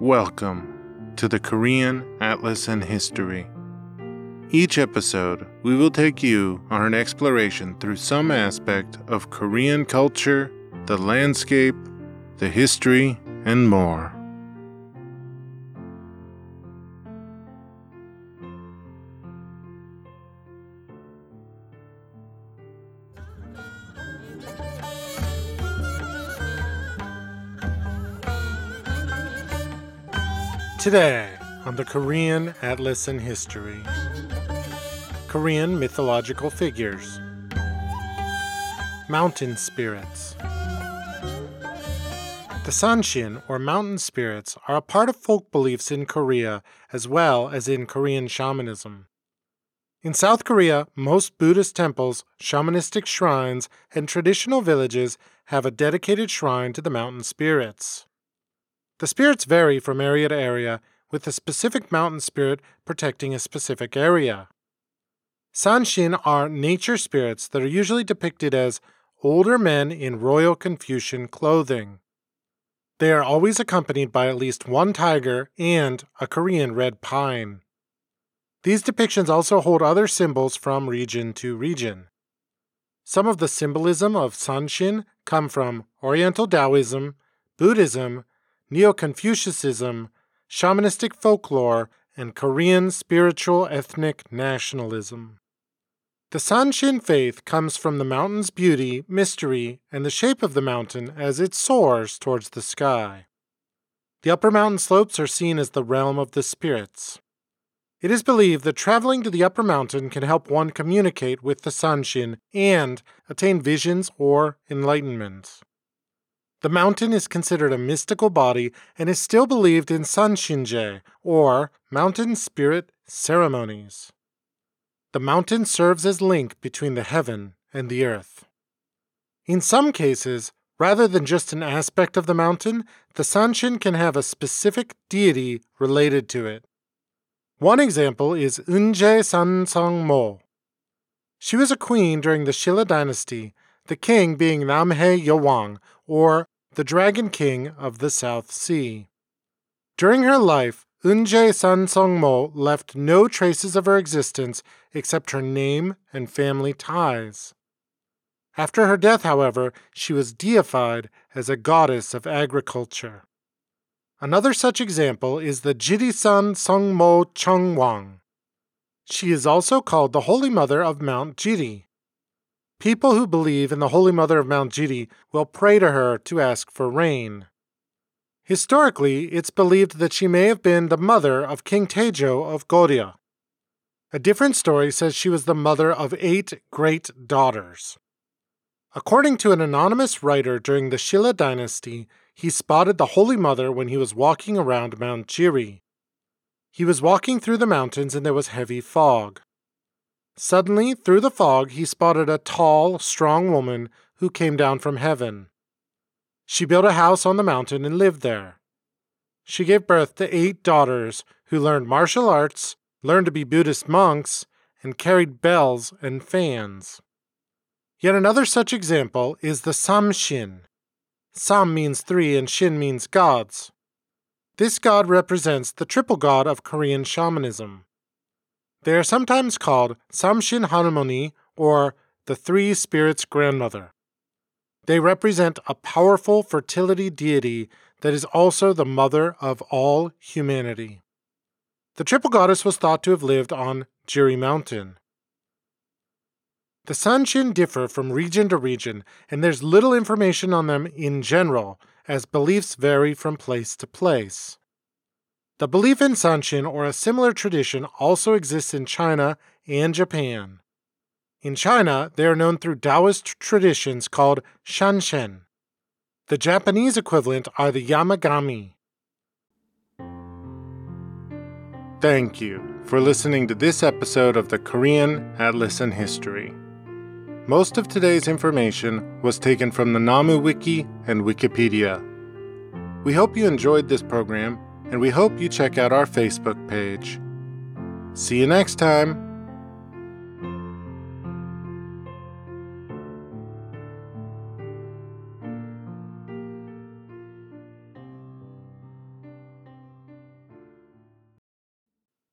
Welcome to the Korean Atlas and History. Each episode, we will take you on an exploration through some aspect of Korean culture, the landscape, the history, and more. Today on the Korean Atlas and History Korean mythological figures, mountain spirits. The Sanshin, or mountain spirits, are a part of folk beliefs in Korea as well as in Korean shamanism. In South Korea, most Buddhist temples, shamanistic shrines, and traditional villages have a dedicated shrine to the mountain spirits. The spirits vary from area to area, with a specific mountain spirit protecting a specific area. Sanshin are nature spirits that are usually depicted as older men in royal Confucian clothing. They are always accompanied by at least one tiger and a Korean red pine. These depictions also hold other symbols from region to region. Some of the symbolism of Sanshin come from Oriental Taoism, Buddhism, Neo Confucianism, shamanistic folklore, and Korean spiritual ethnic nationalism. The Sanshin faith comes from the mountain's beauty, mystery, and the shape of the mountain as it soars towards the sky. The upper mountain slopes are seen as the realm of the spirits. It is believed that traveling to the upper mountain can help one communicate with the Sanshin and attain visions or enlightenment. The mountain is considered a mystical body and is still believed in Sanshinje, or mountain spirit ceremonies. The mountain serves as link between the heaven and the earth. In some cases, rather than just an aspect of the mountain, the Sanshin can have a specific deity related to it. One example is Unje Sansong Mo. She was a queen during the Shilla dynasty the king being Namhae Yowang, or the Dragon King of the South Sea. During her life, Unje Sansongmo left no traces of her existence except her name and family ties. After her death, however, she was deified as a goddess of agriculture. Another such example is the Jirisan Songmo Chungwang. She is also called the Holy Mother of Mount Jiri. People who believe in the Holy Mother of Mount Jiri will pray to her to ask for rain. Historically, it's believed that she may have been the mother of King Taejo of Goryeo. A different story says she was the mother of eight great daughters. According to an anonymous writer during the Shilla dynasty, he spotted the Holy Mother when he was walking around Mount Jiri. He was walking through the mountains and there was heavy fog. Suddenly, through the fog, he spotted a tall, strong woman who came down from heaven. She built a house on the mountain and lived there. She gave birth to eight daughters who learned martial arts, learned to be Buddhist monks, and carried bells and fans. Yet another such example is the Samshin. Sam means three and Shin means gods. This god represents the triple god of Korean shamanism. They are sometimes called Samshin Halmoni or the Three Spirits Grandmother. They represent a powerful fertility deity that is also the mother of all humanity. The triple goddess was thought to have lived on Jiri Mountain. The Sanshin differ from region to region, and there's little information on them in general, as beliefs vary from place to place. The belief in Sanshin or a similar tradition also exists in China and Japan. In China, they are known through Taoist traditions called Shanshen. The Japanese equivalent are the Yamagami. Thank you for listening to this episode of the Korean Atlas and History. Most of today's information was taken from the Namu Wiki and Wikipedia. We hope you enjoyed this program and we hope you check out our Facebook page. See you next time.